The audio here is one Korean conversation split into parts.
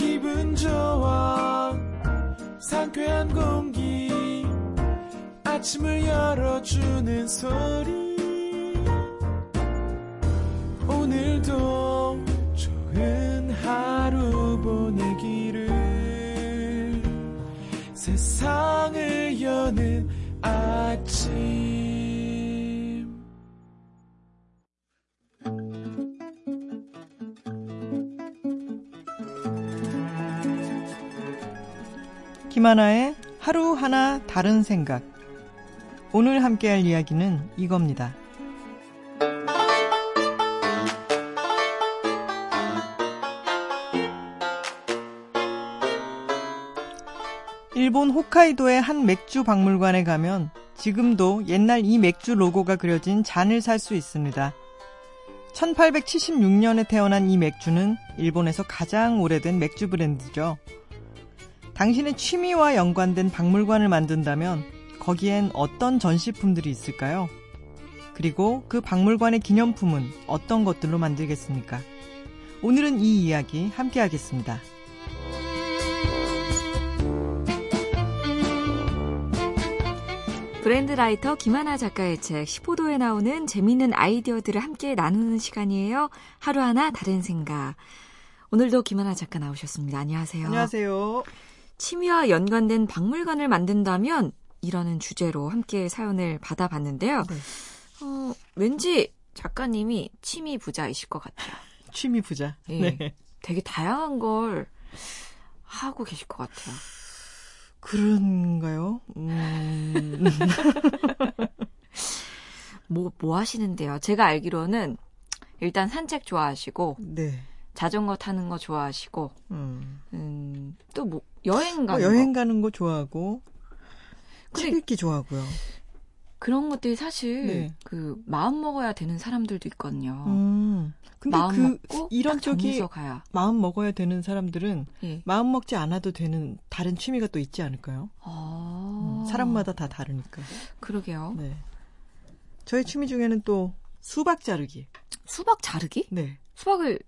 기분 좋아. 상쾌한 공기. 아침을 열어주는 소리. 오늘도 좋은 하루 보내기를. 세상을 여는 아침 김하나의 하루 하나 다른 생각. 오늘 함께할 이야기는 이겁니다. 일본 홋카이도의 한 맥주 박물관에 가면 지금도 옛날 이 맥주 로고가 그려진 잔을 살 수 있습니다. 1876년에 태어난 이 맥주는 일본에서 가장 오래된 맥주 브랜드죠. 당신의 취미와 연관된 박물관을 만든다면 거기엔 어떤 전시품들이 있을까요? 그리고 그 박물관의 기념품은 어떤 것들로 만들겠습니까? 오늘은 이 이야기 함께 하겠습니다. 브랜드 라이터 김하나 작가의 책 15도에 나오는 재미있는 아이디어들을 함께 나누는 시간이에요. 하루하나 다른 생각. 오늘도 김하나 작가 나오셨습니다. 안녕하세요. 안녕하세요. 취미와 연관된 박물관을 만든다면 이라는 주제로 함께 사연을 받아봤는데요. 네. 어, 왠지 작가님이 취미 부자이실 것 같아요. 취미 부자. 예. 네. 되게 다양한 걸 하고 계실 것 같아요. 그런가요? 음... 뭐, 뭐 하시는데요? 제가 알기로는 일단 산책 좋아하시고, 네. 자전거 타는 거 좋아하시고, 음. 음, 또 뭐, 여행 어, 가는 여행 거. 가는 거 좋아하고 책 읽기 좋아하고요. 그런 것들이 사실 네. 그 마음 먹어야 되는 사람들도 있거든요. 음. 근데 마음 그 먹고 이런 딱 쪽이 가야. 마음 먹어야 되는 사람들은 예. 마음 먹지 않아도 되는 다른 취미가 또 있지 않을까요? 아, 음, 사람마다 다 다르니까. 그러게요. 네. 저의 취미 중에는 또 수박 자르기. 수박 자르기? 네. 수박을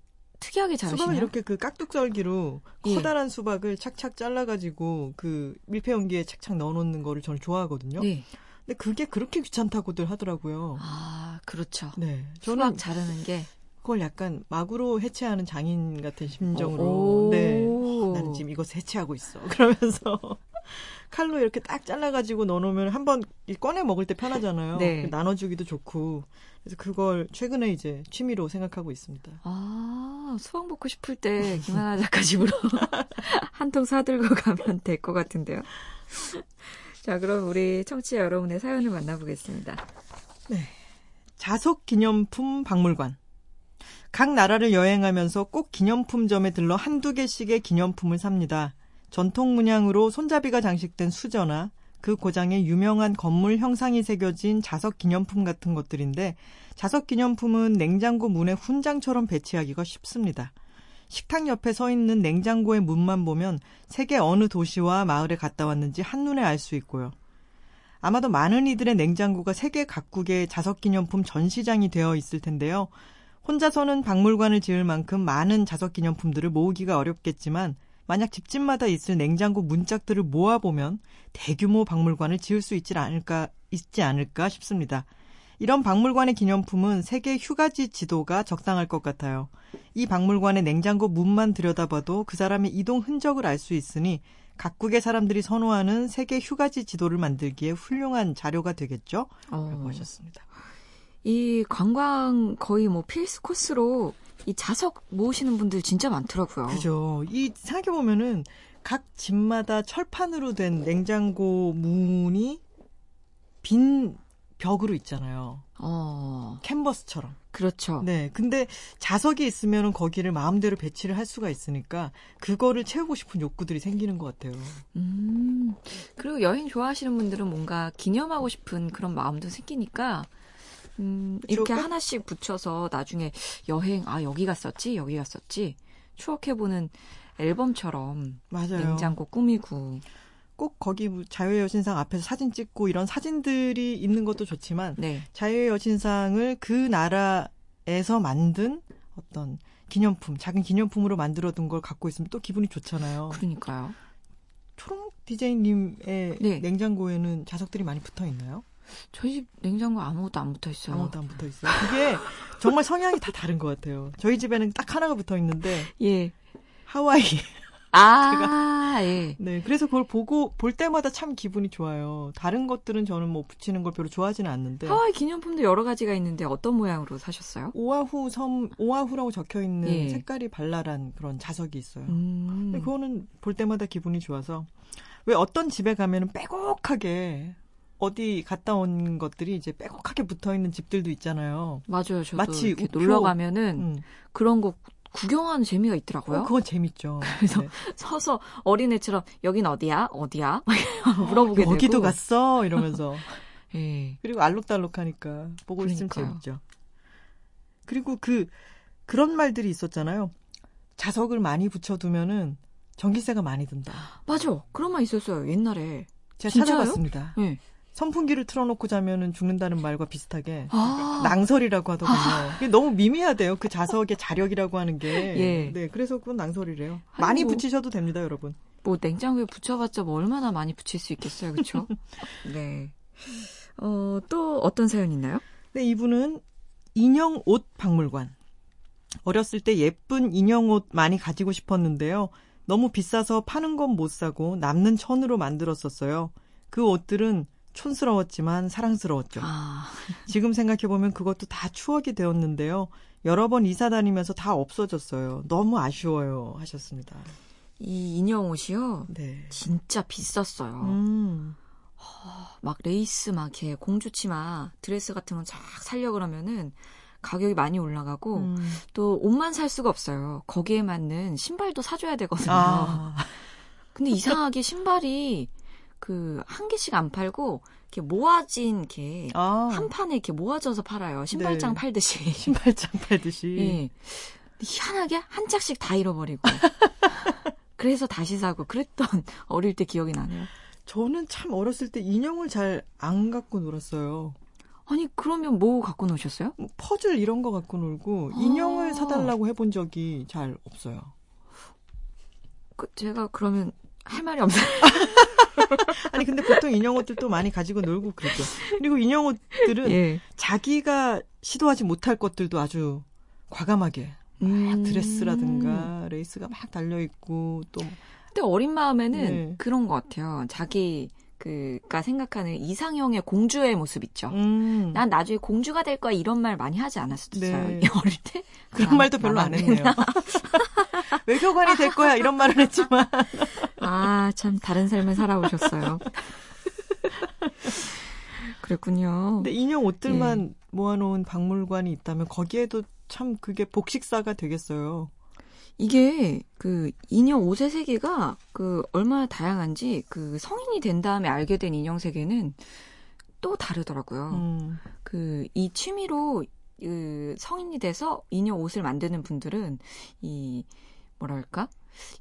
특이하게 자르시나요? 수박을 이렇게 그 깍둑썰기로 예. 커다란 수박을 착착 잘라가지고 그 밀폐용기에 착착 넣어놓는 거를 저는 좋아하거든요. 네. 근데 그게 그렇게 귀찮다고들 하더라고요. 아, 그렇죠. 네. 수박 저는 자르는 게 그걸 약간 막으로 해체하는 장인 같은 심정으로. 오. 네. 나는 지금 이것을 해체하고 있어. 그러면서 칼로 이렇게 딱 잘라가지고 넣어놓으면 한번 꺼내 먹을 때 편하잖아요. 네. 나눠주기도 좋고. 그래서 그걸 최근에 이제 취미로 생각하고 있습니다. 아, 수박 먹고 싶을 때 김하나 작가 집으로 한 통 사들고 가면 될 것 같은데요. 자, 그럼 우리 청취자 여러분의 사연을 만나보겠습니다. 자석 기념품 박물관. 각 나라를 여행하면서 꼭 기념품점에 들러 한두 개씩의 기념품을 삽니다. 전통 문양으로 손잡이가 장식된 수저나 그 고장에 유명한 건물 형상이 새겨진 자석 기념품 같은 것들인데 자석 기념품은 냉장고 문에 훈장처럼 배치하기가 쉽습니다. 식탁 옆에 서 있는 냉장고의 문만 보면 세계 어느 도시와 마을에 갔다 왔는지 한눈에 알 수 있고요. 아마도 많은 이들의 냉장고가 세계 각국의 자석 기념품 전시장이 되어 있을 텐데요. 혼자서는 박물관을 지을 만큼 많은 자석 기념품들을 모으기가 어렵겠지만 만약 집집마다 있을 냉장고 문짝들을 모아보면 대규모 박물관을 지을 수 있지 않을까, 있지 않을까 싶습니다. 이런 박물관의 기념품은 세계 휴가지 지도가 적당할 것 같아요. 이 박물관의 냉장고 문만 들여다봐도 그 사람의 이동 흔적을 알 수 있으니 각국의 사람들이 선호하는 세계 휴가지 지도를 만들기에 훌륭한 자료가 되겠죠? 라고 어, 하셨습니다. 이 관광 거의 뭐 필수 코스로 이 자석 모으시는 분들 진짜 많더라고요. 그죠. 이 생각해 보면은 각 집마다 철판으로 된 냉장고 문이 빈 벽으로 있잖아요. 어, 캔버스처럼. 그렇죠. 네. 근데 자석이 있으면 거기를 마음대로 배치를 할 수가 있으니까 그거를 채우고 싶은 욕구들이 생기는 것 같아요. 음, 그리고 여행 좋아하시는 분들은 뭔가 기념하고 싶은 그런 마음도 생기니까, 음, 이렇게 그럴까? 하나씩 붙여서 나중에 여행, 아, 여기 갔었지, 여기 갔었지, 추억해보는 앨범처럼 맞아요. 냉장고 꾸미고, 꼭 거기 뭐 자유의 여신상 앞에서 사진 찍고 이런 사진들이 있는 것도 좋지만 네. 자유의 여신상을 그 나라에서 만든 어떤 기념품, 작은 기념품으로 만들어둔 걸 갖고 있으면 또 기분이 좋잖아요. 그러니까요. 초록 디제이님의 네. 냉장고에는 자석들이 많이 붙어 있나요? 저희 집 냉장고 아무것도 안 붙어 있어요. 아무것도 안 붙어 있어요. 그게 정말 성향이 다 다른 것 같아요. 저희 집에는 딱 하나가 붙어 있는데 예. 하와이. 아, 예. 네, 그래서 그걸 보고 볼 때마다 참 기분이 좋아요. 다른 것들은 저는 뭐 붙이는 걸 별로 좋아하지는 않는데. 하와이 기념품도 여러 가지가 있는데 어떤 모양으로 사셨어요? 오아후 섬 오아후라고 적혀 있는 예. 색깔이 발랄한 그런 자석이 있어요. 음. 근데 그거는 볼 때마다 기분이 좋아서 왜 어떤 집에 가면은 빼곡하게 어디 갔다 온 것들이 이제 빼곡하게 붙어 있는 집들도 있잖아요. 맞아요. 저도 마치. 놀러 가면은 음. 그런 거 구경하는 재미가 있더라고요. 어, 그건 재밌죠. 그래서 네. 서서 어린애처럼 여긴 어디야? 어디야? 물어보게 되고. 여기도 갔어 이러면서 예. 그리고 알록달록하니까 보고 있으면 그러니까요. 재밌죠. 그리고 그 그런 말들이 있었잖아요. 자석을 많이 붙여두면은 전기세가 많이 든다. 맞아. 그런 말 있었어요. 옛날에. 제가 진짜요? 찾아봤습니다. 예. 선풍기를 틀어놓고 자면은 죽는다는 말과 비슷하게 아. 낭설이라고 하더군요. 너무 미미하대요. 그 자석의 자력이라고 하는 게. 예. 네, 그래서 그건 낭설이래요. 많이 아이고. 붙이셔도 됩니다, 여러분. 뭐 냉장고에 붙여봤자 뭐 얼마나 많이 붙일 수 있겠어요, 그렇죠? 네. 어, 또 어떤 사연 있나요? 네, 이분은 인형 옷 박물관. 어렸을 때 예쁜 인형 옷 많이 가지고 싶었는데요. 너무 비싸서 파는 건 못 사고 남는 천으로 만들었었어요. 그 옷들은 촌스러웠지만 사랑스러웠죠. 아, 지금 생각해보면 그것도 다 추억이 되었는데요. 여러 번 이사 다니면서 다 없어졌어요. 너무 아쉬워요. 하셨습니다. 이 인형 옷이요. 네. 진짜 비쌌어요. 음. 막 레이스 막 이렇게 공주 치마 드레스 같은 건 쫙 살려 그러면은 가격이 많이 올라가고 음. 또 옷만 살 수가 없어요. 거기에 맞는 신발도 사줘야 되거든요. 아. 근데 이상하게 신발이 그 한 개씩 안 팔고 이렇게 모아진 이렇게 아. 한 판에 이렇게 모아져서 팔아요. 신발장 네. 팔듯이. 신발장 팔듯이. 예. 근데 희한하게 한 짝씩 다 잃어버리고. 그래서 다시 사고 그랬던 어릴 때 기억이 나네요. 저는 참 어렸을 때 인형을 잘 안 갖고 놀았어요. 아니 그러면 뭐 갖고 노셨어요? 뭐 퍼즐 이런 거 갖고 놀고 아. 인형을 사달라고 해본 적이 잘 없어요. 그 제가 그러면 할 말이 없어요. 아니 근데 보통 인형 옷들도 많이 가지고 놀고 그랬죠. 그리고 인형 옷들은 예. 자기가 시도하지 못할 것들도 아주 과감하게 음. 드레스라든가 레이스가 막 달려 있고 또 근데 어린 마음에는 네. 그런 것 같아요. 자기 그가 생각하는 이상형의 공주의 모습 있죠. 음, 난 나중에 공주가 될 거야 이런 말 많이 하지 않았었어요. 네. 어릴 때 그런 아, 말도 별로 안 했네요. 외교관이 될 거야 이런 말은 했지만 아, 참, 다른 삶을 살아오셨어요. 그랬군요. 근데 인형 옷들만 예. 모아놓은 박물관이 있다면 거기에도 참 그게 복식사가 되겠어요. 이게, 그, 인형 옷의 세계가, 그, 얼마나 다양한지, 그, 성인이 된 다음에 알게 된 인형 세계는 또 다르더라고요. 음, 그, 이 취미로, 그, 성인이 돼서 인형 옷을 만드는 분들은, 이, 뭐랄까?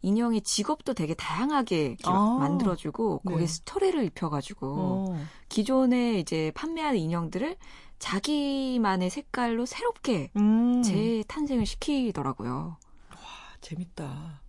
인형의 직업도 되게 다양하게 아. 만들어주고, 거기에 네. 스토리를 입혀가지고, 어, 기존에 이제 판매하는 인형들을 자기만의 색깔로 새롭게 음. 재탄생을 시키더라고요. 재밌다.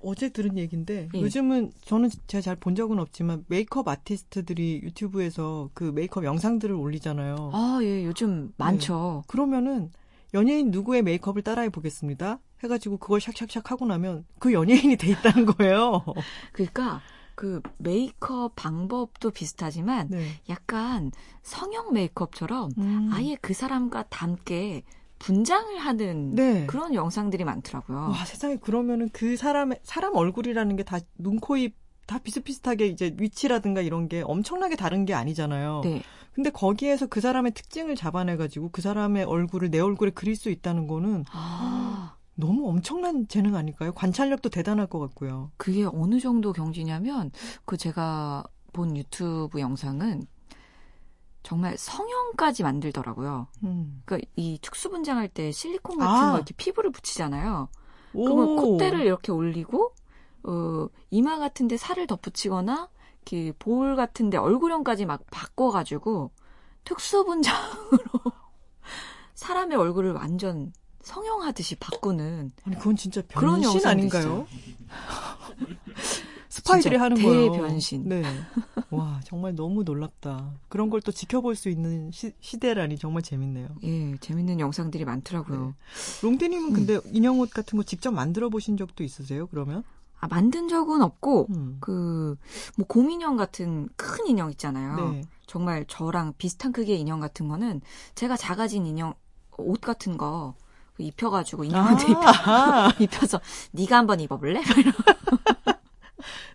어제 들은 얘기인데 예. 요즘은 저는 제가 잘 본 적은 없지만 메이크업 아티스트들이 유튜브에서 그 메이크업 영상들을 올리잖아요. 아, 예, 요즘 많죠. 그러면은 연예인 누구의 메이크업을 따라해 보겠습니다. 해가지고 그걸 샥샥샥 하고 나면 그 연예인이 돼 있다는 거예요. 그러니까 그 메이크업 방법도 비슷하지만 네. 약간 성형 메이크업처럼 음. 아예 그 사람과 함께 분장을 하는 네. 그런 영상들이 많더라고요. 와 세상에 그러면은 그 사람의 사람 얼굴이라는 게 다 눈, 코, 입 다 비슷비슷하게 이제 위치라든가 이런 게 엄청나게 다른 게 아니잖아요. 네. 근데 거기에서 그 사람의 특징을 잡아내가지고 그 사람의 얼굴을 내 얼굴에 그릴 수 있다는 거는 아, 너무 엄청난 재능 아닐까요? 관찰력도 대단할 것 같고요. 그게 어느 정도 경지냐면 그 제가 본 유튜브 영상은 정말 성형까지 만들더라고요. 음. 그러니까 이 특수 분장할 때 실리콘 같은 아. 거 이렇게 피부를 붙이잖아요. 그러면 오. 콧대를 이렇게 올리고 어 이마 같은데 살을 덧붙이거나 이렇게 볼 같은데 얼굴형까지 막 바꿔가지고 특수 분장으로 사람의 얼굴을 완전 성형하듯이 바꾸는 아니 그건 진짜 그런 변신 영상도 아닌가요? 스파이들이 하는 거예요. 대변신. 네. 와 정말 너무 놀랍다. 그런 걸 또 지켜볼 수 있는 시, 시대라니 정말 재밌네요. 예, 재밌는 영상들이 많더라고요. 롱디님은 음. 근데 인형 옷 같은 거 직접 만들어 보신 적도 있으세요? 그러면? 아, 만든 적은 없고, 음. 그, 뭐, 곰인형 같은 큰 인형 있잖아요. 네. 정말 저랑 비슷한 크기의 인형 같은 거는 제가 작아진 인형, 옷 같은 거 입혀가지고 인형한테 입혀, 아, 입혀 서 네가 한번 입어볼래?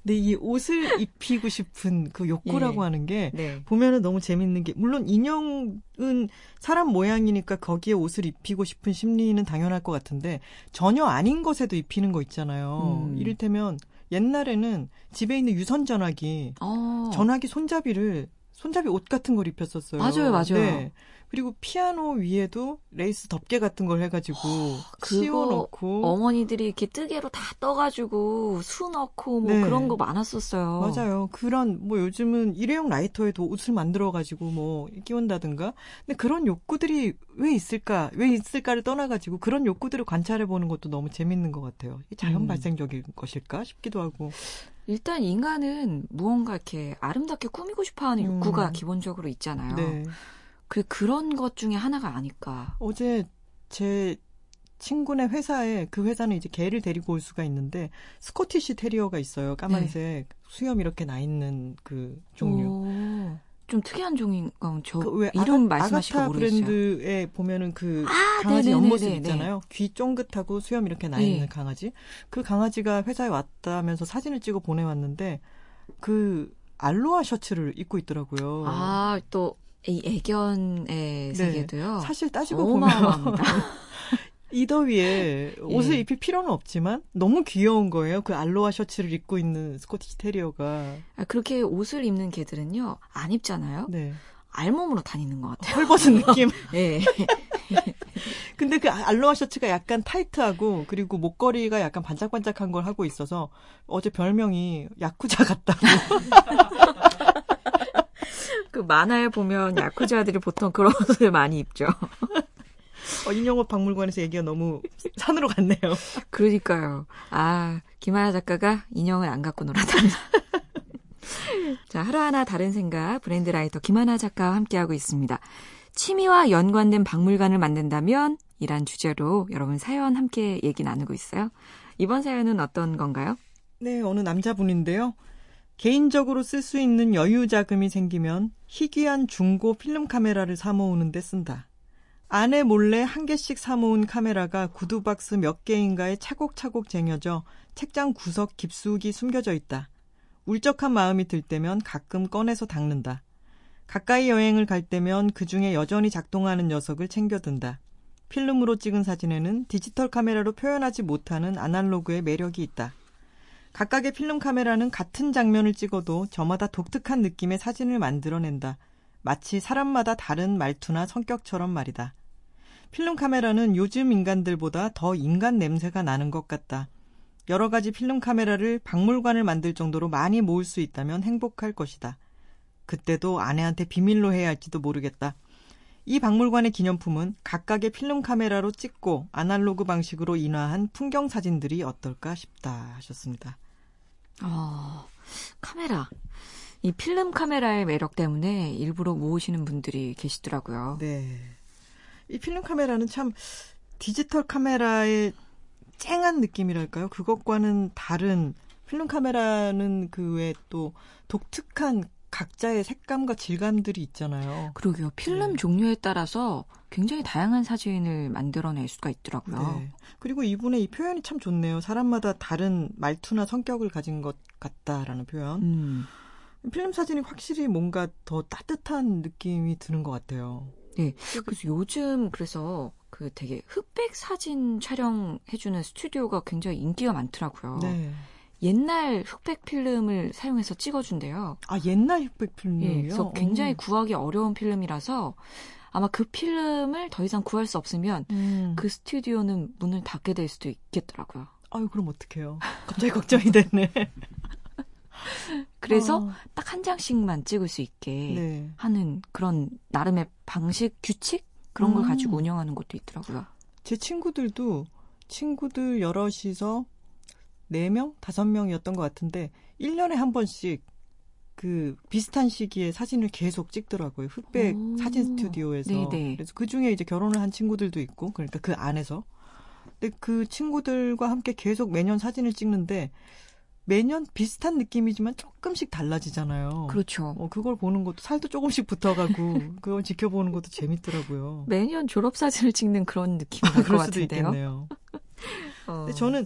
근데 이 옷을 입히고 싶은 그 욕구라고 예. 하는 게 네. 보면은 너무 재밌는 게 물론 인형은 사람 모양이니까 거기에 옷을 입히고 싶은 심리는 당연할 것 같은데 전혀 아닌 것에도 입히는 거 있잖아요. 음. 이를테면 옛날에는 집에 있는 유선 전화기 어. 전화기 손잡이를 손잡이 옷 같은 걸 입혔었어요. 맞아요, 맞아요. 네. 그리고 피아노 위에도 레이스 덮개 같은 걸 해가지고 그거 씌워놓고 어머니들이 이렇게 뜨개로 다 떠가지고 수 넣고 뭐 네. 그런 거 많았었어요. 맞아요. 그런 뭐 요즘은 일회용 라이터에도 옷을 만들어 가지고 뭐 끼운다든가. 근데 그런 욕구들이 왜 있을까? 왜 있을까를 떠나 가지고 그런 욕구들을 관찰해 보는 것도 너무 재밌는 것 같아요. 이 자연 음. 발생적인 것일까 싶기도 하고. 일단 인간은 무언가 이렇게 아름답게 꾸미고 싶어하는 음. 욕구가 기본적으로 있잖아요. 네. 그 그런 것 중에 하나가 아닐까. 어제 제 친구네 회사에 그 회사는 이제 개를 데리고 올 수가 있는데 스코티시 테리어가 있어요. 까만색 수염 이렇게 나 있는 그 종류. 오, 좀 특이한 종인가 저 그왜 이름 아가타 모르겠어요. 브랜드에 보면은 그 아, 강아지 네네네네. 옆모습 있잖아요. 귀 쫑긋하고 수염 이렇게 나 있는 네. 강아지. 그 강아지가 회사에 왔다면서 사진을 찍어 보내왔는데 그 알로하 셔츠를 입고 있더라고요. 아, 또 이 애견의 네. 세계도요. 사실 따지고 보면. 이 더위에 옷을 예. 입힐 필요는 없지만 너무 귀여운 거예요. 그 알로하 셔츠를 입고 있는 스코티시 테리어가. 아, 그렇게 옷을 입는 개들은요 안 입잖아요. 네. 알몸으로 다니는 것 같아요. 헐벗은 느낌. 예. 근데 그 알로하 셔츠가 약간 타이트하고 그리고 목걸이가 약간 반짝반짝한 걸 하고 있어서 어제 별명이 야쿠자 같다고. 그 만화에 보면 야쿠자들이 보통 그런 옷을 많이 입죠. 어, 인형옷 박물관에서 얘기가 너무 산으로 갔네요. 그러니까요. 아, 김하나 작가가 인형을 안 갖고 놀았답니다. 자, 하루하나 다른 생각 브랜드 라이터 김하나 작가와 함께하고 있습니다. 취미와 연관된 박물관을 만든다면 이란 주제로 여러분 사연 함께 얘기 나누고 있어요. 이번 사연은 어떤 건가요? 네, 어느 남자분인데요. 개인적으로 쓸 수 있는 여유 자금이 생기면 희귀한 중고 필름 카메라를 사모으는 데 쓴다. 아내 몰래 한 개씩 사모은 카메라가 구두 박스 몇 개인가에 차곡차곡 쟁여져 책장 구석 깊숙이 숨겨져 있다. 울적한 마음이 들 때면 가끔 꺼내서 닦는다. 가까이 여행을 갈 때면 그 중에 여전히 작동하는 녀석을 챙겨든다. 필름으로 찍은 사진에는 디지털 카메라로 표현하지 못하는 아날로그의 매력이 있다. 각각의 필름 카메라는 같은 장면을 찍어도 저마다 독특한 느낌의 사진을 만들어낸다. 마치 사람마다 다른 말투나 성격처럼 말이다. 필름 카메라는 요즘 인간들보다 더 인간 냄새가 나는 것 같다. 여러 가지 필름 카메라를 박물관을 만들 정도로 많이 모을 수 있다면 행복할 것이다. 그때도 아내한테 비밀로 해야 할지도 모르겠다. 이 박물관의 기념품은 각각의 필름 카메라로 찍고 아날로그 방식으로 인화한 풍경 사진들이 어떨까 싶다 하셨습니다. 어, 카메라. 이 필름 카메라의 매력 때문에 일부러 모으시는 분들이 계시더라고요. 네. 이 필름 카메라는 참 디지털 카메라의 쨍한 느낌이랄까요? 그것과는 다른 필름 카메라는 그 외에 또 독특한 각자의 색감과 질감들이 있잖아요. 그러게요. 필름 네. 종류에 따라서 굉장히 다양한 사진을 만들어낼 수가 있더라고요. 네. 그리고 이분의 이 표현이 참 좋네요. 사람마다 다른 말투나 성격을 가진 것 같다라는 표현. 음. 필름 사진이 확실히 뭔가 더 따뜻한 느낌이 드는 것 같아요. 네. 그래서 요즘 그래서 그 되게 흑백 사진 촬영해주는 스튜디오가 굉장히 인기가 많더라고요. 네. 옛날 흑백 필름을 사용해서 찍어준대요. 아 옛날 흑백 예, 필름이요? 그래서 굉장히 어. 구하기 어려운 필름이라서 아마 그 필름을 더 이상 구할 수 없으면 음. 그 스튜디오는 문을 닫게 될 수도 있겠더라고요. 아유 그럼 어떡해요? 갑자기 걱정이 됐네. 그래서 어. 딱한 장씩만 찍을 수 있게 네. 하는 그런 나름의 방식, 규칙 그런 걸 음. 가지고 운영하는 것도 있더라고요. 제 친구들도 친구들 여럿이서 4명, 5명이었던 것 같은데 1년에 한 번씩 그 비슷한 시기에 사진을 계속 찍더라고요. 흑백 오. 사진 스튜디오에서. 네네. 그래서 그 중에 이제 결혼을 한 친구들도 있고 그러니까 그 안에서. 근데 그 친구들과 함께 계속 매년 사진을 찍는데 매년 비슷한 느낌이지만 조금씩 달라지잖아요. 그렇죠. 어, 그걸 보는 것도 살도 조금씩 붙어가고 그걸 지켜보는 것도 재밌더라고요. 매년 졸업 사진을 찍는 그런 느낌이 날것 같은데요. 있겠네요. 어. 근데 저는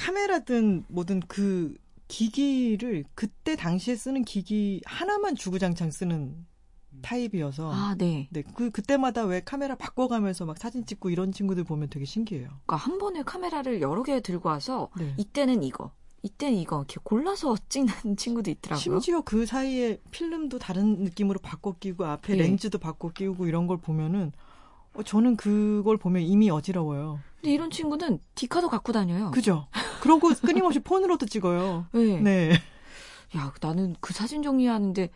카메라든 뭐든 그 기기를 그때 당시에 쓰는 기기 하나만 주구장창 쓰는 타입이어서 아, 네. 네, 그 그때마다 왜 카메라 바꿔 가면서 막 사진 찍고 이런 친구들 보면 되게 신기해요. 그러니까 한 번에 카메라를 여러 개 들고 와서 네. 이때는 이거, 이때는 이거 이렇게 골라서 찍는 친구도 있더라고요. 심지어 그 사이에 필름도 다른 느낌으로 바꿔 끼고 앞에 네. 렌즈도 바꿔 끼우고 이런 걸 보면은 어, 저는 그걸 보면 이미 어지러워요. 근데 이런 친구는 디카도 갖고 다녀요. 그죠? 그러고 끊임없이 폰으로도 찍어요. 네. 네. 야, 나는 그 사진 정리하는데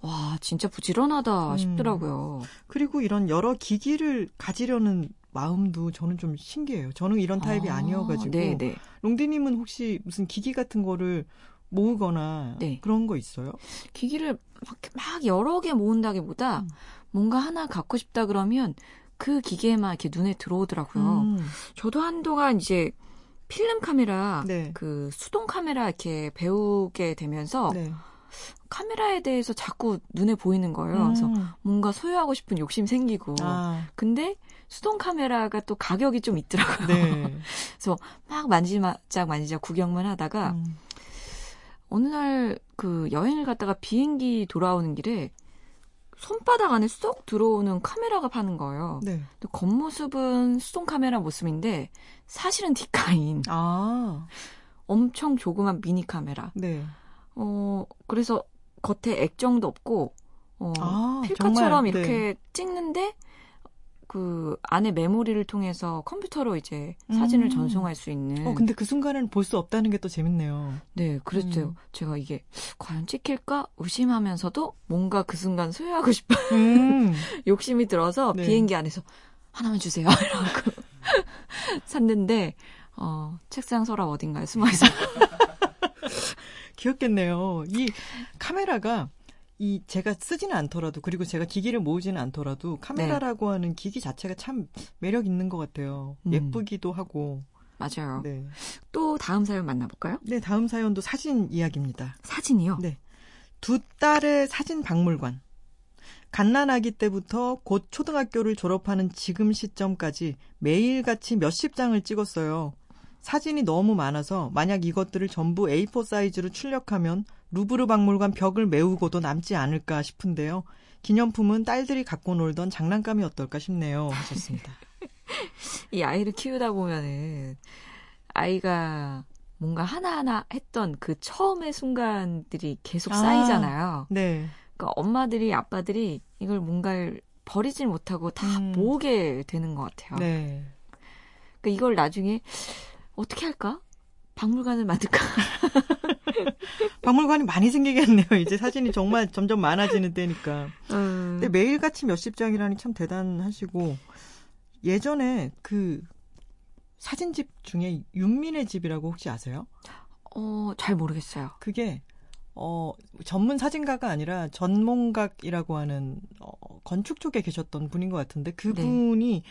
와, 진짜 부지런하다 음. 싶더라고요. 그리고 이런 여러 기기를 가지려는 마음도 저는 좀 신기해요. 저는 이런 타입이 아, 아, 니어가지고 네, 네. 롱디님은 혹시 무슨 기기 같은 거를 모으거나 네. 그런 거 있어요? 기기를 막, 막 여러 개 모은다기보다 음. 뭔가 하나 갖고 싶다 그러면 그 기계만 이렇게 눈에 들어오더라고요. 음, 저도 한동안 이제 필름 카메라, 네. 그 수동 카메라 이렇게 배우게 되면서 네. 카메라에 대해서 자꾸 눈에 보이는 거예요. 그래서 음. 뭔가 소유하고 싶은 욕심 생기고. 아, 근데 수동 카메라가 또 가격이 좀 있더라고요. 네. 막 만지작 만지작 구경만 하다가 음. 어느 날 그 여행을 갔다가 비행기 돌아오는 길에 손바닥 안에 쏙 들어오는 카메라가 파는 거예요. 네. 근데 겉모습은 수동 카메라 모습인데 사실은 디카인 아, 엄청 조그만 미니 카메라. 네. 어 그래서 겉에 액정도 없고 어 아, 필카처럼 정말, 이렇게 찍는데 그 안에 메모리를 통해서 컴퓨터로 이제 사진을 음. 전송할 수 있는. 어, 근데 그 순간에는 볼수 없다는 게 또 재밌네요. 네, 그랬어요. 음. 제가 이게 과연 찍힐까 의심하면서도 뭔가 그 순간 소유하고 싶은 음. 욕심이 들어서 네. 비행기 안에서 하나만 주세요. 이러고 샀는데 어, 책상 서랍 어딘가에 숨어 있어요. 귀엽겠네요. 이 카메라가 이 제가 쓰지는 않더라도 그리고 제가 기기를 모으지는 않더라도 카메라라고 하는 기기 자체가 참 매력 있는 것 같아요. 음. 예쁘기도 하고. 맞아요. 네. 또 다음 사연 만나볼까요? 네, 다음 사연도 사진 이야기입니다. 사진이요? 네. 두 딸의 사진 박물관. 갓난아기 때부터 곧 초등학교를 졸업하는 지금 시점까지 매일같이 몇십 장을 찍었어요. 사진이 너무 많아서 만약 이것들을 전부 A4 사이즈로 출력하면 루브르 박물관 벽을 메우고도 남지 않을까 싶은데요. 기념품은 딸들이 갖고 놀던 장난감이 어떨까 싶네요. 하셨습니다. 이 아이를 키우다 보면은 아이가 뭔가 하나하나 했던 그 처음의 순간들이 계속 아. 쌓이잖아요. 네. 그러니까 엄마들이 아빠들이 이걸 뭔가를 버리질 못하고 다 음. 모으게 되는 것 같아요. 네. 그러니까 이걸 나중에 어떻게 할까? 박물관을 만들까? 박물관이 많이 생기겠네요. 이제 사진이 정말 점점 많아지는 때니까. 음. 근데 매일같이 몇십 장이라니 참 대단하시고 예전에 그 사진집 중에 윤민의 집이라고 혹시 아세요? 어, 잘 모르겠어요. 그게 어 전문 사진가가 아니라 전몽각이라고 하는 어, 건축 쪽에 계셨던 분인 것 같은데 그분이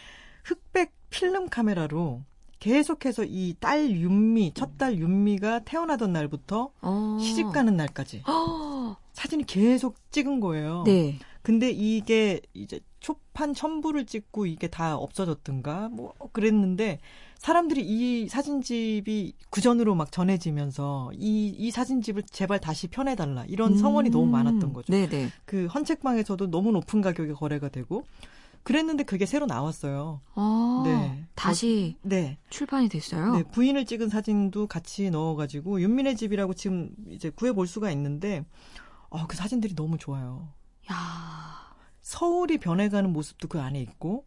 흑백 필름 카메라로 계속해서 이 딸 윤미 첫 딸 윤미가 태어나던 날부터 어. 시집 가는 날까지 어. 사진이 계속 찍은 거예요. 네. 근데 이게 이제 초판 첨부를 찍고 이게 다 없어졌든가 뭐 그랬는데 사람들이 이 사진집이 구전으로 막 전해지면서 이, 이 사진집을 제발 다시 편해달라 이런 성원이 너무 많았던 거죠. 음. 네네. 그 헌책방에서도 너무 높은 가격에 거래가 되고 그랬는데 그게 새로 나왔어요. 어. 네. 다시 네. 출판이 됐어요. 네, 부인을 찍은 사진도 같이 넣어 가지고 윤민의 집이라고 지금 이제 구해 볼 수가 있는데 어, 그 사진들이 너무 좋아요. 야. 서울이 변해가는 모습도 그 안에 있고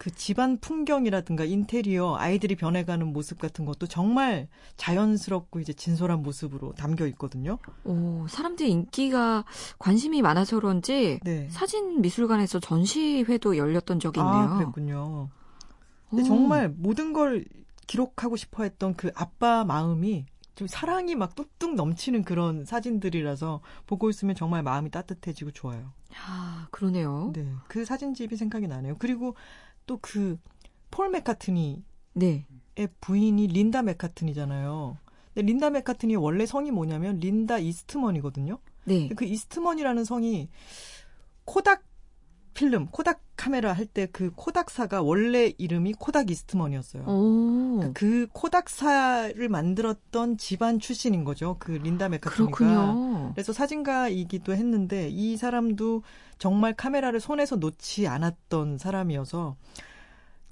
그 집안 풍경이라든가 인테리어 아이들이 변해가는 모습 같은 것도 정말 자연스럽고 이제 진솔한 모습으로 담겨 있거든요. 오, 사람들이 인기가 관심이 많아서 그런지 네. 사진 미술관에서 전시회도 열렸던 적이 있네요. 아, 그랬군요. 근데 오. 정말 모든 걸 기록하고 싶어 했던 그 아빠 마음이 좀 사랑이 막 뚝뚝 넘치는 그런 사진들이라서 보고 있으면 정말 마음이 따뜻해지고 좋아요. 아, 그러네요. 네. 그 사진집이 생각이 나네요. 그리고 또 그 폴 맥카트니의 네. 부인이 린다 맥카트니잖아요. 근데 린다 맥카트니의 원래 성이 뭐냐면 린다 이스트먼이거든요. 네. 그 이스트먼이라는 성이 코닥 필름, 코닥 카메라 할 때 그 코닥사가 원래 이름이 코닥 이스트먼이었어요. 오. 그 코닥사를 만들었던 집안 출신인 거죠. 그 린다 맥카트니가. 그래서 사진가이기도 했는데 이 사람도 정말 카메라를 손에서 놓지 않았던 사람이어서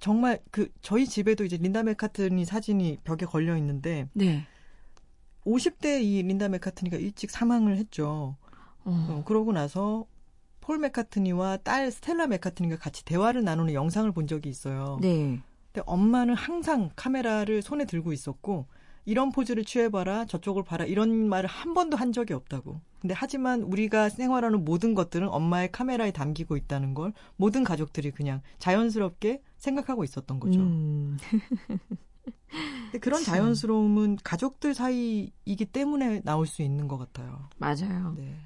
정말 그 저희 집에도 이제 린다 맥카트니 사진이 벽에 걸려 있는데 네. 50대 이 린다 맥카트니가 일찍 사망을 했죠. 어. 어, 그러고 나서 폴 맥카트니와 딸 스텔라 맥카트니가 같이 대화를 나누는 영상을 본 적이 있어요. 네. 근데 엄마는 항상 카메라를 손에 들고 있었고 이런 포즈를 취해봐라 저쪽을 봐라 이런 말을 한 번도 한 적이 없다고. 근데 하지만 우리가 생활하는 모든 것들은 엄마의 카메라에 담기고 있다는 걸 모든 가족들이 그냥 자연스럽게 생각하고 있었던 거죠. 음. 근데 그런 참. 자연스러움은 가족들 사이이기 때문에 나올 수 있는 것 같아요. 맞아요. 네.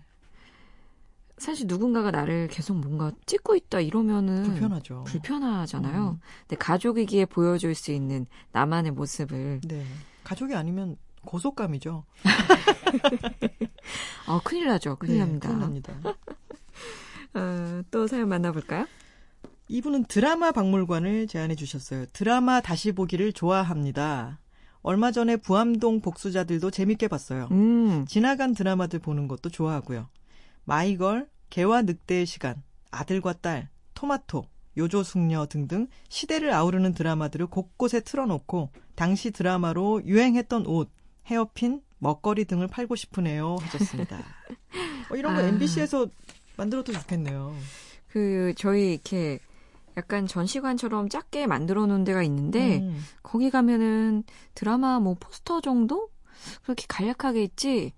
사실 누군가가 나를 계속 뭔가 찍고 있다 이러면은 불편하죠. 불편하잖아요. 음. 근데 가족이기에 보여줄 수 있는 나만의 모습을 네. 가족이 아니면 고속감이죠. 어 큰일 나죠. 큰일 네, 납니다. 큰일 납니다. 어, 또 사연 만나볼까요? 이분은 드라마 박물관을 제안해 주셨어요. 드라마 다시 보기를 좋아합니다. 얼마 전에 부암동 복수자들도 재밌게 봤어요. 음, 지나간 드라마들 보는 것도 좋아하고요. 마이걸, 개와 늑대의 시간, 아들과 딸, 토마토, 요조숙녀 등등 시대를 아우르는 드라마들을 곳곳에 틀어놓고 당시 드라마로 유행했던 옷, 헤어핀, 먹거리 등을 팔고 싶으네요 하셨습니다. 어, 이런 거 아. MBC에서 만들어도 좋겠네요. 그 저희 이렇게 약간 전시관처럼 작게 만들어 놓은 데가 있는데 음, 거기 가면은 드라마 뭐 포스터 정도 그렇게 간략하게 있지.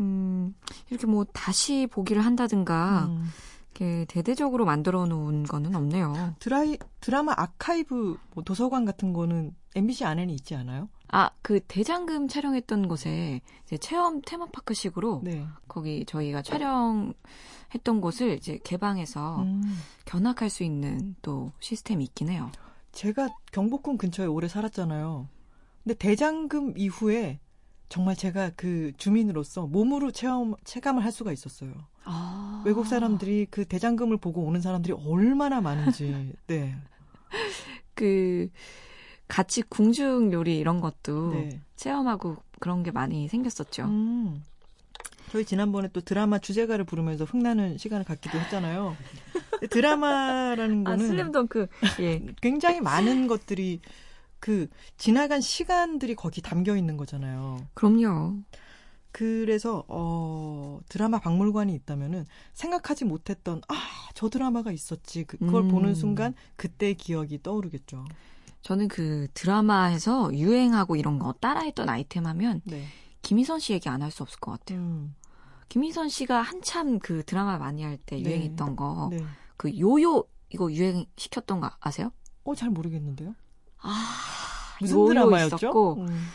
음, 이렇게 뭐 다시 보기를 한다든가 음. 이렇게 대대적으로 만들어 놓은 거는 없네요. 드라이 드라마 아카이브 뭐 도서관 같은 거는 MBC 안에는 있지 않아요? 아, 그 대장금 촬영했던 곳에 이제 체험 테마파크식으로 네. 거기 저희가 촬영했던 곳을 이제 개방해서 음. 견학할 수 있는 또 시스템이 있긴 해요. 제가 경복궁 근처에 오래 살았잖아요. 근데 대장금 이후에 정말 제가 그 주민으로서 몸으로 체험 체감을 할 수가 있었어요. 아. 외국 사람들이 그 대장금을 보고 오는 사람들이 얼마나 많은지. 네. 그 같이 궁중 요리 이런 것도 네. 체험하고 그런 게 많이 생겼었죠. 음. 저희 지난번에 또 드라마 주제가를 부르면서 흥나는 시간을 갖기도 했잖아요. 드라마라는 아, 거는 슬램덩크. 예. 굉장히 많은 것들이 그 지나간 시간들이 거기 담겨 있는 거잖아요. 그럼요. 그래서 어 드라마 박물관이 있다면은 생각하지 못했던 아 저 드라마가 있었지 그- 그걸 음. 보는 순간 그때 기억이 떠오르겠죠. 저는 그 드라마에서 유행하고 이런 거 따라했던 아이템 하면 네. 김희선 씨 얘기 안 할 수 없을 것 같아요. 음, 김희선 씨가 한참 그 드라마 많이 할때 네. 유행했던 거, 네. 그 요요 이거 유행 시켰던 거 아세요? 어 잘 모르겠는데요. 아, 무슨 드라마였죠? 있었고, 음.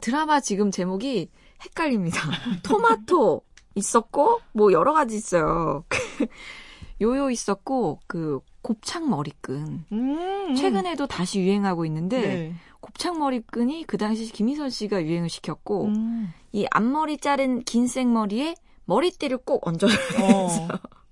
드라마 지금 제목이 헷갈립니다. 토마토 있었고 뭐 여러 가지 있어요. 요요 있었고 그 곱창 머리끈. 음. 최근에도 다시 유행하고 있는데 네. 곱창 머리끈이 그 당시 김희선 씨가 유행을 시켰고 음. 이 앞머리 자른 긴 생머리에 머리띠를 꼭 얹어요. 어.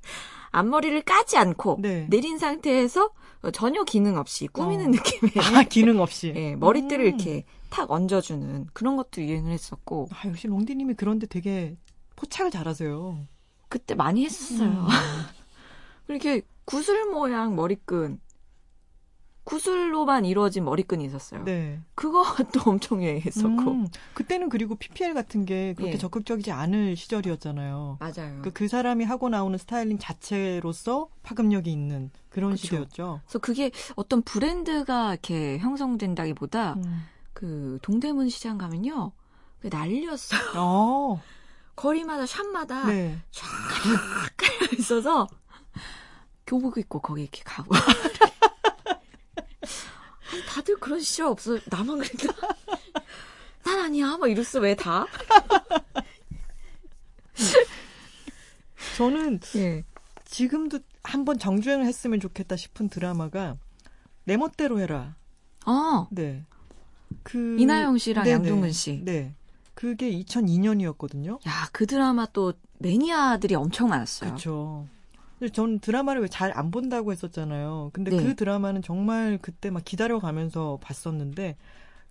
앞머리를 까지 않고 네. 내린 상태에서 전혀 기능 없이 꾸미는 어. 느낌의 아 기능 없이. 예, 머리띠를 음. 이렇게 탁 얹어주는 그런 것도 유행을 했었고 아 역시 롱디님이 그런데 되게 포착을 잘하세요. 그때 많이 했었어요. 음. 이렇게 구슬 모양 머리끈 구슬로만 이루어진 머리끈이 있었어요. 네. 그것도 엄청 유행했었고 음, 그때는 그리고 PPL 같은 게 그렇게 예. 적극적이지 않을 시절이었잖아요. 맞아요. 그, 그 사람이 하고 나오는 스타일링 자체로서 파급력이 있는 그런 그쵸. 시대였죠. 그래서 그게 어떤 브랜드가 이렇게 형성된다기보다 음. 그 동대문 시장 가면요. 난리였어요. 어, 거리마다 샵마다 네. 쫙 깔려 있어서 교복 입고 거기 이렇게 가고 다들 그런 시절 없어. 나만 그랬나? 난 아니야. 막 이랬어. 왜 다? 저는 예. 지금도 한번 정주행을 했으면 좋겠다 싶은 드라마가 내 멋대로 해라. 어. 네. 그 이나영 씨랑 네네. 양동근 씨. 네. 그게 2002년이었거든요. 야, 그 드라마 또 매니아들이 엄청 많았어요. 그렇죠. 전 드라마를 왜 잘 안 본다고 했었잖아요. 근데 네. 그 드라마는 정말 그때 막 기다려가면서 봤었는데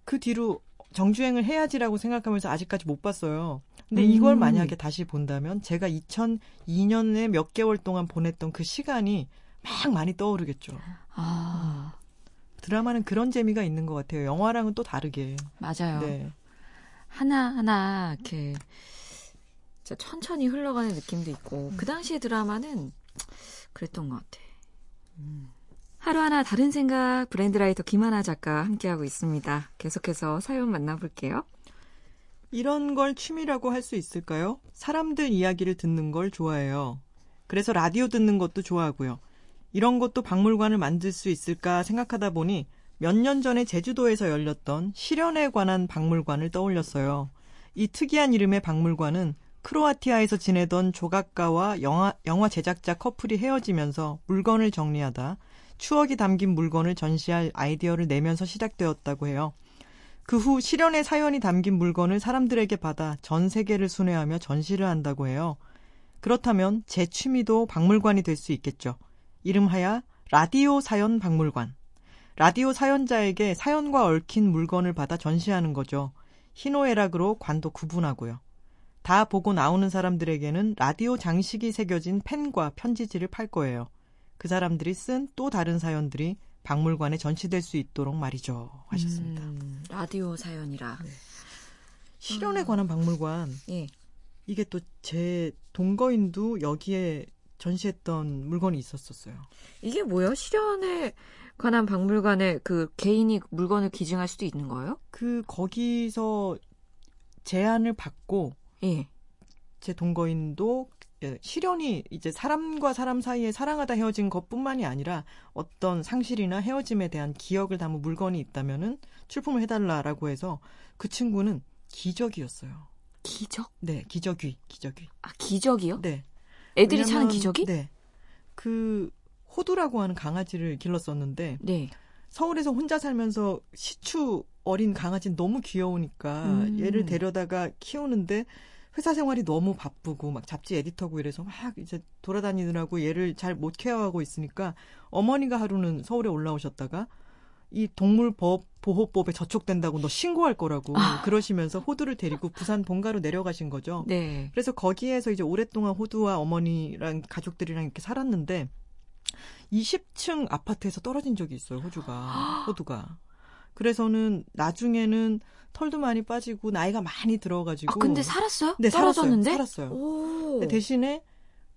그 뒤로 정주행을 해야지라고 생각하면서 아직까지 못 봤어요. 근데 이걸 음. 만약에 다시 본다면 제가 2002년에 몇 개월 동안 보냈던 그 시간이 막 많이 떠오르겠죠. 아, 드라마는 그런 재미가 있는 것 같아요. 영화랑은 또 다르게. 맞아요. 네. 하나하나 이렇게 천천히 흘러가는 느낌도 있고 그 당시의 드라마는 그랬던 것 같아. 음. 하루하나 다른 생각 브랜드라이터 김하나 작가 함께하고 있습니다. 계속해서 사연 만나볼게요. 이런 걸 취미라고 할 수 있을까요? 사람들 이야기를 듣는 걸 좋아해요. 그래서 라디오 듣는 것도 좋아하고요. 이런 것도 박물관을 만들 수 있을까 생각하다 보니 몇 년 전에 제주도에서 열렸던 실현에 관한 박물관을 떠올렸어요. 이 특이한 이름의 박물관은 크로아티아에서 지내던 조각가와 영화, 영화 제작자 커플이 헤어지면서 물건을 정리하다 추억이 담긴 물건을 전시할 아이디어를 내면서 시작되었다고 해요. 그 후 실현의 사연이 담긴 물건을 사람들에게 받아 전 세계를 순회하며 전시를 한다고 해요. 그렇다면 제 취미도 박물관이 될 수 있겠죠. 이름하여 라디오 사연 박물관. 라디오 사연자에게 사연과 얽힌 물건을 받아 전시하는 거죠. 희노애락으로 관도 구분하고요. 다 보고 나오는 사람들에게는 라디오 장식이 새겨진 펜과 편지지를 팔 거예요. 그 사람들이 쓴 또 다른 사연들이 박물관에 전시될 수 있도록 말이죠. 하셨습니다. 음, 라디오 사연이라. 실현에 관한 박물관 예. 이게 또 제 동거인도 여기에 전시했던 물건이 있었었어요. 이게 뭐예요? 실현에 관한 박물관에 그 개인이 물건을 기증할 수도 있는 거예요? 그 거기서 제안을 받고 예. 제 동거인도 예, 실현이 이제 사람과 사람 사이에 사랑하다 헤어진 것뿐만이 아니라 어떤 상실이나 헤어짐에 대한 기억을 담은 물건이 있다면은 출품을 해달라라고 해서 그 친구는 기적이었어요. 기적? 네, 기적이, 기적이. 아, 기적이요? 네. 애들이 차는 기적이? 네. 그 호두라고 하는 강아지를 길렀었는데 네. 서울에서 혼자 살면서 시추 어린 강아지는 너무 귀여우니까 음. 얘를 데려다가 키우는데 회사 생활이 너무 바쁘고 막 잡지 에디터고 이래서 막 이제 돌아다니느라고 얘를 잘 못 케어하고 있으니까 어머니가 하루는 서울에 올라오셨다가 이 동물법 보호법에 저촉된다고 너 신고할 거라고 아. 그러시면서 호두를 데리고 부산 본가로 내려가신 거죠. 네. 그래서 거기에서 이제 오랫동안 호두와 어머니랑 가족들이랑 이렇게 살았는데 20층 아파트에서 떨어진 적이 있어요, 호주가. 호두가. 그래서는 나중에는 털도 많이 빠지고 나이가 많이 들어가지고 아, 근데 살았어요? 네, 떨어졌는데? 살았어요. 살았어요. 대신에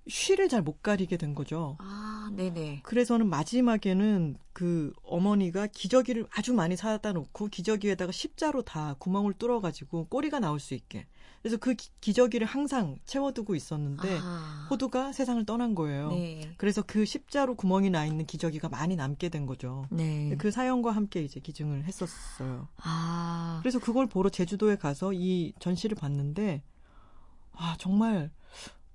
쉬를 잘 못 가리게 된 거죠. 아, 네네. 그래서는 마지막에는 그 어머니가 기저귀를 아주 많이 사다 놓고 기저귀에다가 십자로 다 구멍을 뚫어가지고 꼬리가 나올 수 있게. 그래서 그 기- 기저귀를 항상 채워두고 있었는데 아. 호두가 세상을 떠난 거예요. 네. 그래서 그 십자로 구멍이 나 있는 기저귀가 많이 남게 된 거죠. 네. 그 사연과 함께 이제 기증을 했었어요. 아. 그래서 그걸 보러 제주도에 가서 이 전시를 봤는데 아 정말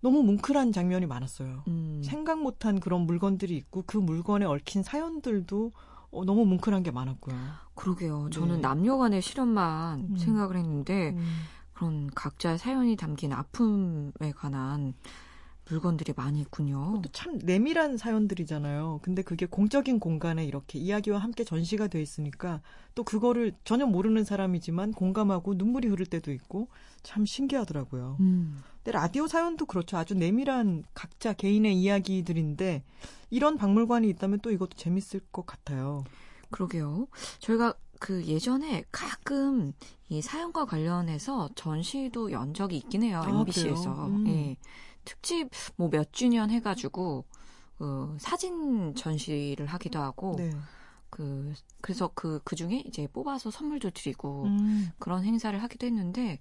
너무 뭉클한 장면이 많았어요. 음. 생각 못한 그런 물건들이 있고 그 물건에 얽힌 사연들도 어, 너무 뭉클한 게 많았고요. 그러게요. 저는 네. 남녀 간의 실험만 음. 생각을 했는데 음. 그런 각자의 사연이 담긴 아픔에 관한 물건들이 많이 있군요. 또참 내밀한 사연들이잖아요. 근데 그게 공적인 공간에 이렇게 이야기와 함께 전시가 돼 있으니까 또 그거를 전혀 모르는 사람이지만 공감하고 눈물이 흐를 때도 있고 참 신기하더라고요. 음. 근데 라디오 사연도 그렇죠. 아주 내밀한 각자 개인의 이야기들인데 이런 박물관이 있다면 또 이것도 재밌을 것 같아요. 그러게요. 저희가 그 예전에 가끔 이 사연과 관련해서 전시도 연 적이 있긴 해요. 아, MBC에서. 음. 예. 특집 뭐 몇 주년 해가지고 어, 사진 전시를 하기도 하고 네. 그 그래서 그그 중에 이제 뽑아서 선물도 드리고 음, 그런 행사를 하기도 했는데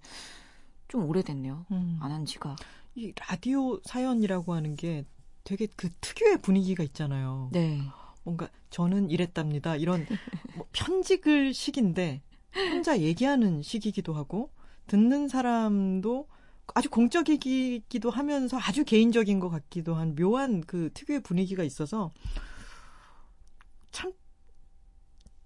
좀 오래됐네요. 음. 안한 지가. 이 라디오 사연이라고 하는 게 되게 그 특유의 분위기가 있잖아요. 네. 뭔가 저는 이랬답니다. 이런 뭐 편직을 식인데 혼자 얘기하는 식이기도 하고 듣는 사람도 아주 공적이기도 하면서 아주 개인적인 것 같기도 한 묘한 그 특유의 분위기가 있어서 참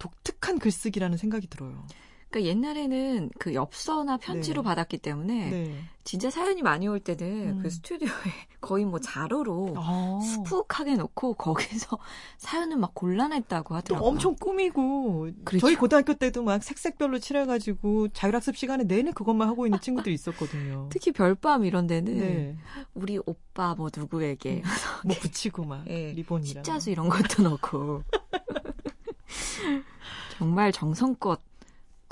독특한 글쓰기라는 생각이 들어요. 그러니까 옛날에는 그 엽서나 편지로 네. 받았기 때문에 네. 진짜 사연이 많이 올 때는 음. 그 스튜디오에 거의 뭐 자로로 아, 수북하게 놓고 거기서 사연을 막 골라냈다고 또 하더라고요. 엄청 꾸미고 그렇죠. 저희 고등학교 때도 막 색색별로 칠해가지고 자율학습 시간에 내내 그것만 하고 있는 친구들이 있었거든요. 특히 별밤 이런 데는 네. 우리 오빠 뭐 누구에게 뭐 붙이고 막 예, 리본이랑 십자수 이런 것도 넣고 정말 정성껏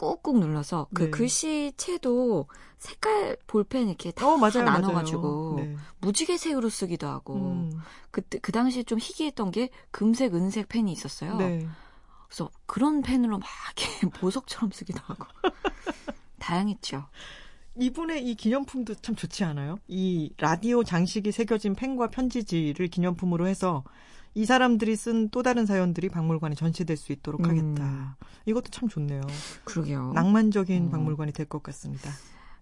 꾹꾹 눌러서 그 네. 글씨체도 색깔 볼펜 이렇게 다 어 맞아요 나눠가지고 맞아요. 네. 무지개색으로 쓰기도 하고 음, 그때 그 당시에 좀 희귀했던 게 금색, 은색 펜이 있었어요. 네. 그래서 그런 펜으로 막 이렇게 보석처럼 쓰기도 하고 다양했죠. 이분의 이 기념품도 참 좋지 않아요? 이 라디오 장식이 새겨진 펜과 편지지를 기념품으로 해서 이 사람들이 쓴 또 다른 사연들이 박물관에 전시될 수 있도록 음. 하겠다. 이것도 참 좋네요. 그러게요. 낭만적인 음. 박물관이 될 것 같습니다.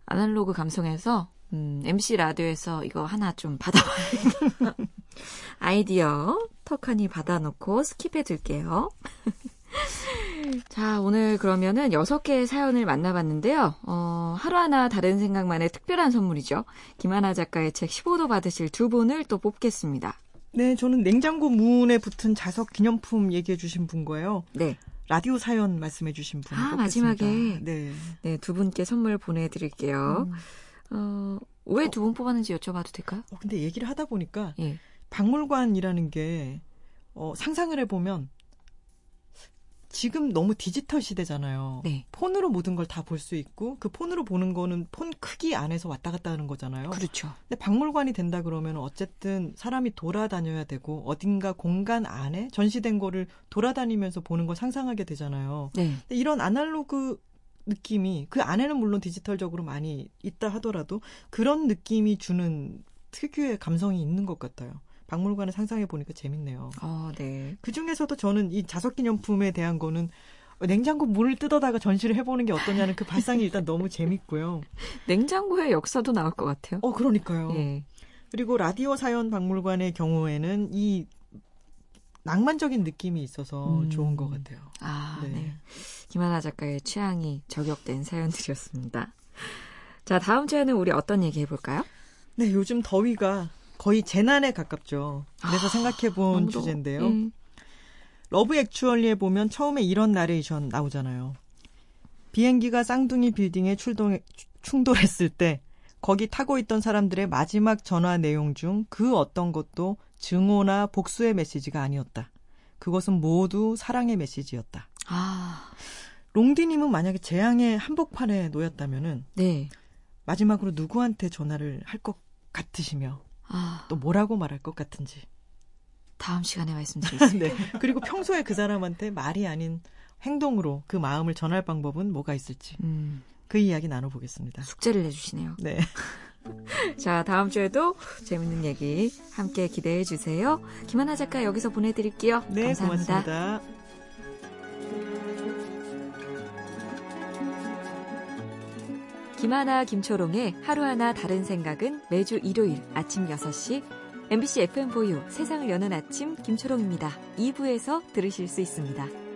아날로그 감성에서 음, MC 라디오에서 이거 하나 좀 받아봐야겠다. 아이디어 턱하니 받아놓고 skip해 둘게요. 자, 오늘 그러면은 여섯 개의 사연을 만나봤는데요. 어, 하루하나 다른 생각만의 특별한 선물이죠. 김하나 작가의 책 15도 받으실 두 분을 또 뽑겠습니다. 네, 저는 냉장고 문에 붙은 자석 기념품 얘기해 주신 분 거예요. 네. 라디오 사연 말씀해 주신 분. 아, 뽑겠습니다. 마지막에. 네. 네, 두 분께 선물 보내드릴게요. 음. 어, 왜 두분 뽑았는지 여쭤봐도 될까요? 어, 근데 얘기를 하다 보니까 예. 박물관이라는 게 어, 상상을 해보면 지금 너무 디지털 시대잖아요. 네. 폰으로 모든 걸 다 볼 수 있고 그 폰으로 보는 거는 폰 크기 안에서 왔다 갔다 하는 거잖아요. 그렇죠. 근데 박물관이 된다 그러면 어쨌든 사람이 돌아다녀야 되고 어딘가 공간 안에 전시된 거를 돌아다니면서 보는 걸 상상하게 되잖아요. 네. 근데 이런 아날로그 느낌이 그 안에는 물론 디지털적으로 많이 있다 하더라도 그런 느낌이 주는 특유의 감성이 있는 것 같아요. 박물관을 상상해 보니까 재밌네요. 어, 네. 그 중에서도 저는 이 자석 기념품에 대한 거는 냉장고 문을 뜯어다가 전시를 해보는 게 어떠냐는 그 발상이 일단 너무 재밌고요. 냉장고의 역사도 나올 것 같아요. 어, 그러니까요. 예. 그리고 라디오 사연 박물관의 경우에는 이 낭만적인 느낌이 있어서 음. 좋은 것 같아요. 아, 네. 네. 김하나 작가의 취향이 저격된 사연들이었습니다. 자, 다음 주에는 우리 어떤 얘기 해볼까요? 네, 요즘 더위가 거의 재난에 가깝죠. 그래서 아, 생각해 본 너무 주제인데요. 예. Love Actually에 보면 처음에 이런 나레이션 나오잖아요. 비행기가 쌍둥이 빌딩에 출동, 충돌했을 때 거기 타고 있던 사람들의 마지막 전화 내용 중 그 어떤 것도 증오나 복수의 메시지가 아니었다. 그것은 모두 사랑의 메시지였다. 아, 롱디님은 만약에 재앙의 한복판에 놓였다면은 네. 마지막으로 누구한테 전화를 할 것 같으시며 아, 또 뭐라고 말할 것 같은지. 다음 시간에 말씀드리겠습니다. 네. 그리고 평소에 그 사람한테 말이 아닌 행동으로 그 마음을 전할 방법은 뭐가 있을지 음, 그 이야기 나눠보겠습니다. 숙제를 내주시네요. 네. 자, 다음 주에도 재밌는 얘기 함께 기대해 주세요. 김하나 작가 여기서 보내드릴게요. 네, 감사합니다. 고맙습니다. 김하나 김초롱의 하루하나 다른 생각은 매주 일요일 아침 6시 MBC FM4U 세상을 여는 아침 김초롱입니다. 2부에서 들으실 수 있습니다.